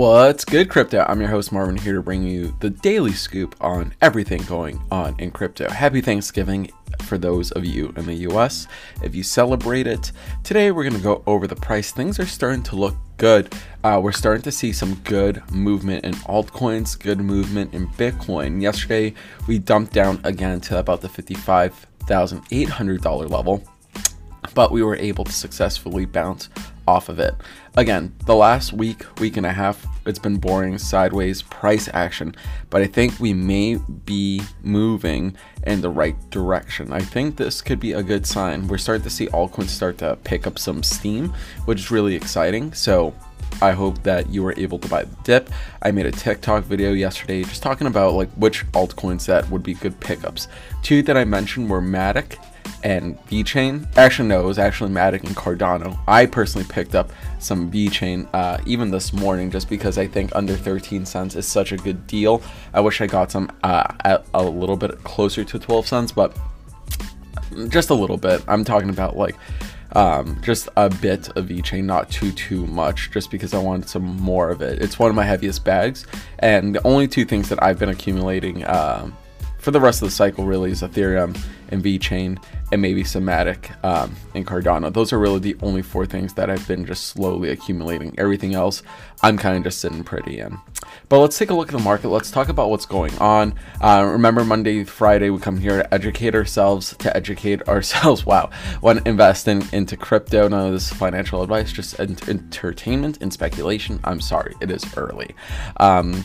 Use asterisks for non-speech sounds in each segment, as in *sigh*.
What's good, crypto? I'm your host, Marvin, here to bring you the daily scoop on everything going on in crypto. Happy Thanksgiving for those of you in the US if you celebrate it. Today, we're going to go over the price. Things are starting to look good. Uh, we're starting to see some good movement in altcoins, good movement in Bitcoin. Yesterday, we dumped down again to about the $55,800 level but we were able to successfully bounce off of it. Again, the last week, week and a half, it's been boring, sideways price action, but I think we may be moving in the right direction. I think this could be a good sign. We're starting to see altcoins start to pick up some steam, which is really exciting. So I hope that you were able to buy the dip. I made a TikTok video yesterday just talking about like which altcoins that would be good pickups. Two that I mentioned were Matic and VeChain. Actually, no, it was actually Matic and Cardano. I personally picked up some VeChain uh, even this morning just because I think under 13 cents is such a good deal. I wish I got some uh, at a little bit closer to 12 cents, but just a little bit. I'm talking about like um, just a bit of VeChain, not too too much, just because I wanted some more of it. It's one of my heaviest bags, and the only two things that I've been accumulating. Um, for the rest of the cycle really is Ethereum and VeChain and maybe Somatic um, and Cardano. Those are really the only four things that I've been just slowly accumulating. Everything else, I'm kind of just sitting pretty in. But let's take a look at the market. Let's talk about what's going on. Uh, remember, Monday, Friday, we come here to educate ourselves, to educate ourselves. *laughs* Wow, when investing into crypto, none of this financial advice, just entertainment and speculation. I'm sorry, it is early. Um,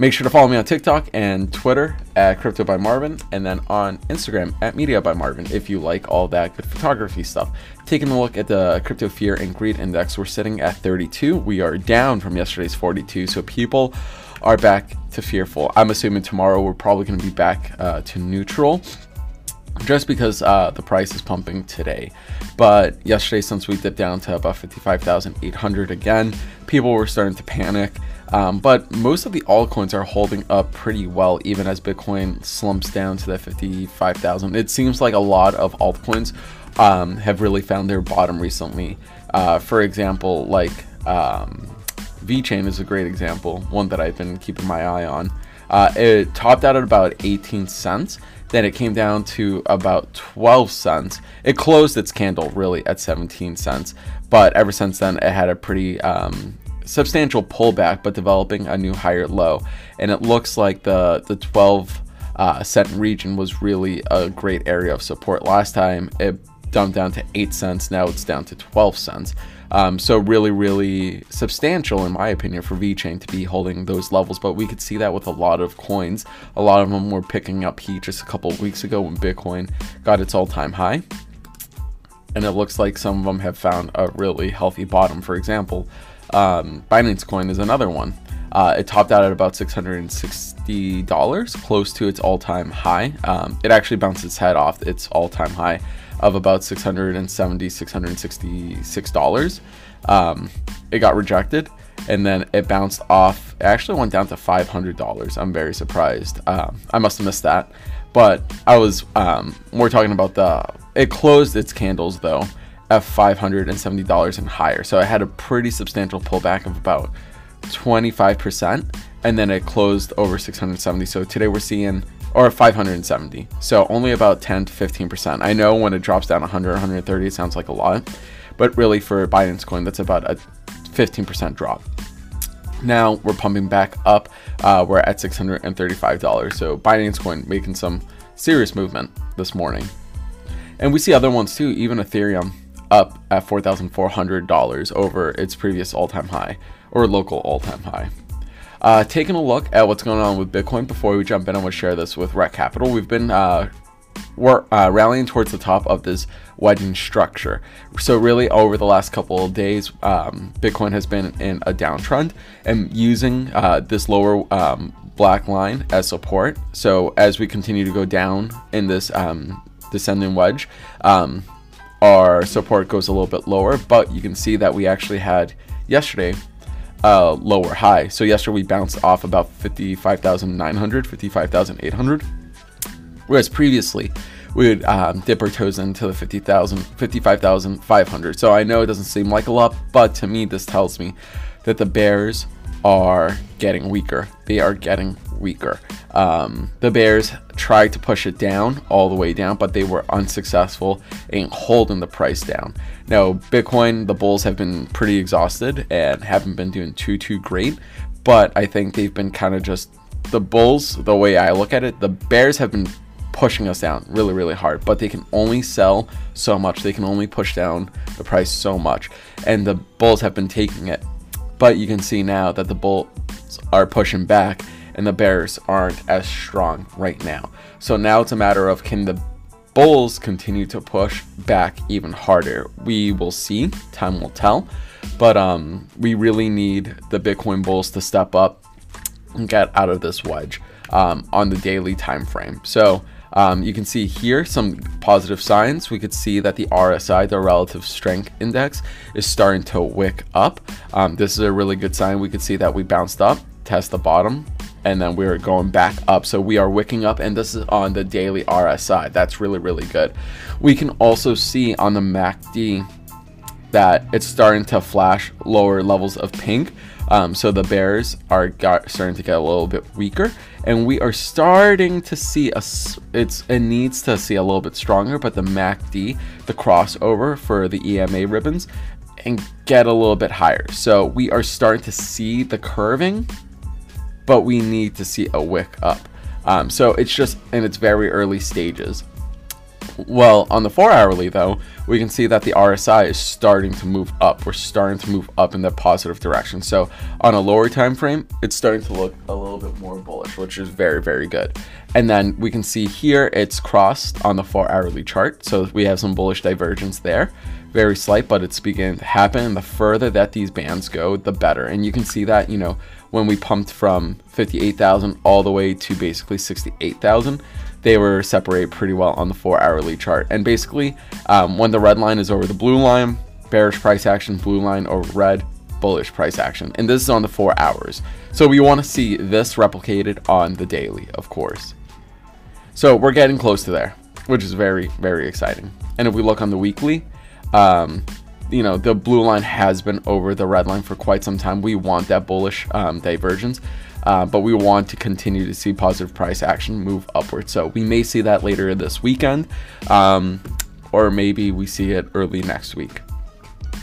Make sure to follow me on TikTok and Twitter at Crypto by Marvin, and then on Instagram at Media by Marvin if you like all that good photography stuff. Taking a look at the Crypto Fear and Greed Index, we're sitting at 32. We are down from yesterday's 42, so people are back to fearful. I'm assuming tomorrow we're probably going to be back uh, to neutral just because uh, the price is pumping today. But yesterday, since we dipped down to about 55,800 again, people were starting to panic. Um, but most of the altcoins are holding up pretty well, even as Bitcoin slumps down to that 55,000. It seems like a lot of altcoins um, have really found their bottom recently. Uh, for example, like um, is a great example, one that I've been keeping my eye on. Uh, it topped out at about 18 cents. Then it came down to about 12 cents. It closed its candle really at 17 cents, but ever since then it had a pretty um, substantial pullback, but developing a new higher low. And it looks like the the 12 uh, cent region was really a great area of support. Last time it dumped down to 8 cents, now it's down to 12 cents. Um, so really, really substantial in my opinion for VeChain to be holding those levels. But we could see that with a lot of coins. A lot of them were picking up heat just a couple of weeks ago when Bitcoin got its all-time high. And it looks like some of them have found a really healthy bottom. For example, um, Binance Coin is another one. Uh, it topped out at about $660, close to its all-time high. Um, it actually bounced its head off its all-time high of about $670, $666. Um, it got rejected and then it bounced off. It actually went down to $500. I'm very surprised. Um, I must have missed that. But I was um, more talking about the. It closed its candles though at $570 and higher. So I had a pretty substantial pullback of about 25%, and then it closed over 670. So today we're seeing or 570. So only about 10 to 15%. I know when it drops down 100, 130, it sounds like a lot, but really for Binance Coin, that's about a 15% drop. Now we're pumping back up. Uh, we're at $635. So Binance Coin making some serious movement this morning. And we see other ones too, even Ethereum up at $4,400 over its previous all time high or local all time high. Uh, taking a look at what's going on with Bitcoin before we jump in, I want to share this with Rekt Capital. We've been uh, we're uh, rallying towards the top of this wedging structure. So really, over the last couple of days, um, Bitcoin has been in a downtrend and using uh, this lower um, black line as support. So as we continue to go down in this um, descending wedge, um, our support goes a little bit lower, but you can see that we actually had yesterday a lower high. So yesterday we bounced off about 55,900, 55,800. Whereas previously we would um, dip our toes into the 50,000, 55,500. So I know it doesn't seem like a lot, but to me this tells me that the bears are getting weaker. They are getting weaker. Um, the Bears tried to push it down all the way down, but they were unsuccessful in holding the price down. Now, Bitcoin, the bulls have been pretty exhausted and haven't been doing too, too great, but I think they've been kind of just the bulls, the way I look at it, the Bears have been pushing us down really, really hard, but they can only sell so much. They can only push down the price so much, and the bulls have been taking it. But you can see now that the bulls are pushing back and the Bears aren't as strong right now. So now it's a matter of can the Bulls continue to push back even harder? We will see. Time will tell. But um, we really need the Bitcoin Bulls to step up and get out of this wedge um, on the daily time frame. So um, you can see here some positive signs. We could see that the RSI, the relative strength index, is starting to wick up. Um, this is a really good sign. We could see that we bounced up, test the bottom, and then we're going back up. So we are wicking up, and this is on the daily RSI. That's really, really good. We can also see on the MACD that it's starting to flash lower levels of pink. Um, so the bears are got, starting to get a little bit weaker, and we are starting to see a. It's it needs to see a little bit stronger, but the MACD, the crossover for the EMA ribbons, and get a little bit higher. So we are starting to see the curving but we need to see a wick up. Um, so it's just in its very early stages. Well, on the four hourly though, we can see that the RSI is starting to move up. We're starting to move up in the positive direction. So on a lower time frame, it's starting to look a little bit more bullish, which is very, very good. And then we can see here it's crossed on the four hourly chart. So we have some bullish divergence there very slight, but it's beginning to happen. And the further that these bands go, the better. And you can see that, you know, when we pumped from 58,000 all the way to basically 68,000, they were separated pretty well on the four hourly chart. And basically, um, when the red line is over the blue line, bearish price action, blue line over red, bullish price action. And this is on the four hours. So we want to see this replicated on the daily, of course. So we're getting close to there, which is very, very exciting. And if we look on the weekly, um, you know, the blue line has been over the red line for quite some time. We want that bullish um, divergence, uh, but we want to continue to see positive price action move upward. So we may see that later this weekend, um, or maybe we see it early next week.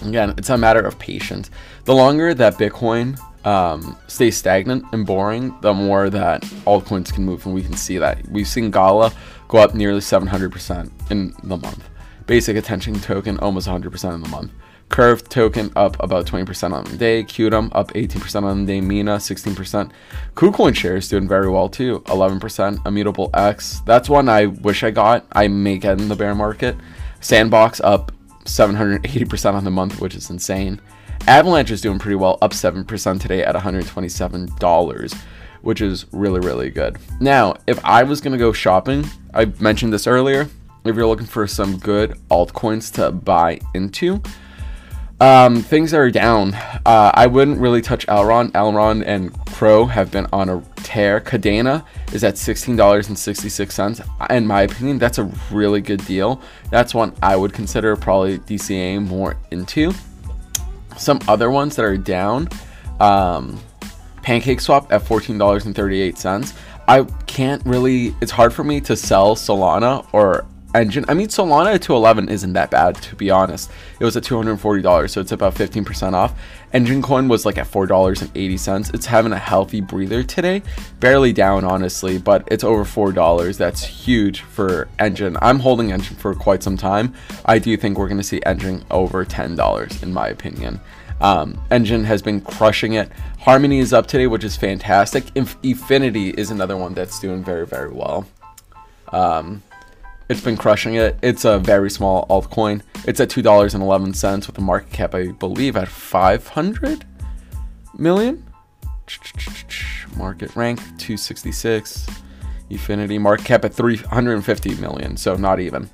Again, it's a matter of patience. The longer that Bitcoin um, stays stagnant and boring, the more that altcoins can move, and we can see that. We've seen Gala go up nearly 700% in the month. Basic attention token almost 100% in the month. Curve token up about 20% on the day. Qtum up 18% on the day. Mina 16%. KuCoin shares doing very well too. 11%. Immutable X. That's one I wish I got. I may get in the bear market. Sandbox up 780% on the month, which is insane. Avalanche is doing pretty well, up 7% today at $127, which is really, really good. Now, if I was to go shopping, I mentioned this earlier, if you're looking for some good altcoins to buy into. Um, things are down. Uh, I wouldn't really touch Elrond. Elrond and Cro have been on a tear. Kadena is at $16.66. In my opinion, that's a really good deal. That's one I would consider probably DCA more into. Some other ones that are down. Um, Pancake Swap at $14.38. I can't really, it's hard for me to sell Solana or Enjin. I mean, Solana at 211 isn't that bad, to be honest. It was at $240, so it's about 15% off. Enjin Coin was like at $4.80. It's having a healthy breather today. Barely down, honestly, but it's over $4. That's huge for Enjin. I'm holding Enjin for quite some time. I do think we're going to see Enjin over $10, in my opinion. Um, Enjin has been crushing it. Harmony is up today, which is fantastic. Inf- Efinity is another one that's doing very, very well. Um, it's been crushing it. It's a very small altcoin. It's at $2.11 with a market cap, I believe, at 500 million. Market rank 266. Efinity market cap at 350 million, so not even.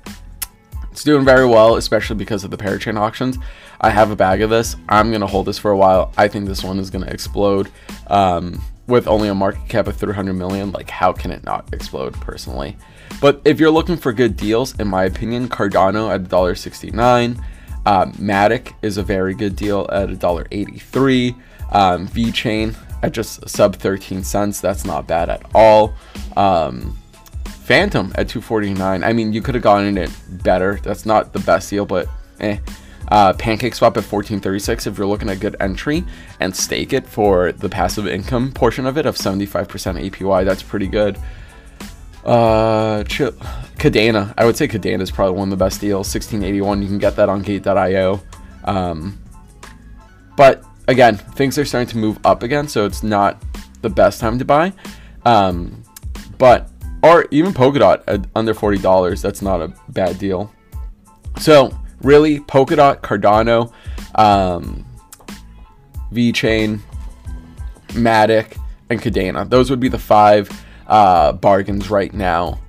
It's doing very well, especially because of the parachain auctions. I have a bag of this. I'm gonna hold this for a while. I think this one is gonna explode. Um, with only a market cap of 300 million, like how can it not explode personally? But if you're looking for good deals, in my opinion, Cardano at $1.69, uh, Matic is a very good deal at $1.83, um, VeChain at just sub 13 cents. That's not bad at all. Um, Fantom at 249. I mean, you could have gotten it better. That's not the best deal, but eh. Uh, Pancake Swap at 1436 if you're looking at good entry and stake it for the passive income portion of it of 75% APY. That's pretty good. Uh, Ch- Kadena. I would say Kadena is probably one of the best deals. 1681. You can get that on Gate.io. Um, but again, things are starting to move up again, so it's not the best time to buy. Um, but or even Polkadot at under forty dollars, that's not a bad deal. So really, Polkadot, Cardano, um, VeChain, Matic, and Kadena. Those would be the five uh, bargains right now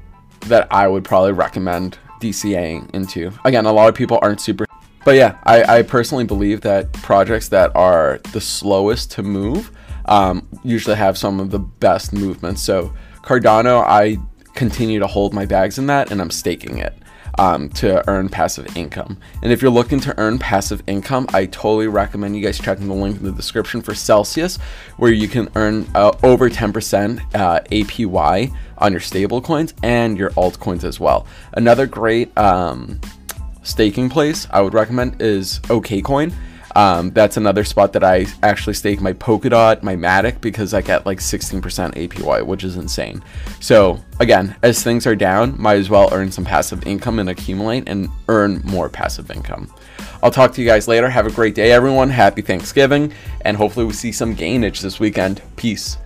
that I would probably recommend DCAing into. Again, a lot of people aren't super but yeah, I, I personally believe that projects that are the slowest to move um, usually have some of the best movements. So Cardano, I continue to hold my bags in that, and I'm staking it. Um, to earn passive income. And if you're looking to earn passive income, I totally recommend you guys checking the link in the description for Celsius, where you can earn uh, over 10% uh, APY on your stable coins and your altcoins as well. Another great um, staking place I would recommend is OKCoin. Um, that's another spot that I actually stake my Polkadot, my Matic, because I get like 16% APY, which is insane. So again, as things are down, might as well earn some passive income and accumulate and earn more passive income. I'll talk to you guys later. Have a great day, everyone. Happy Thanksgiving, and hopefully we see some gainage this weekend. Peace.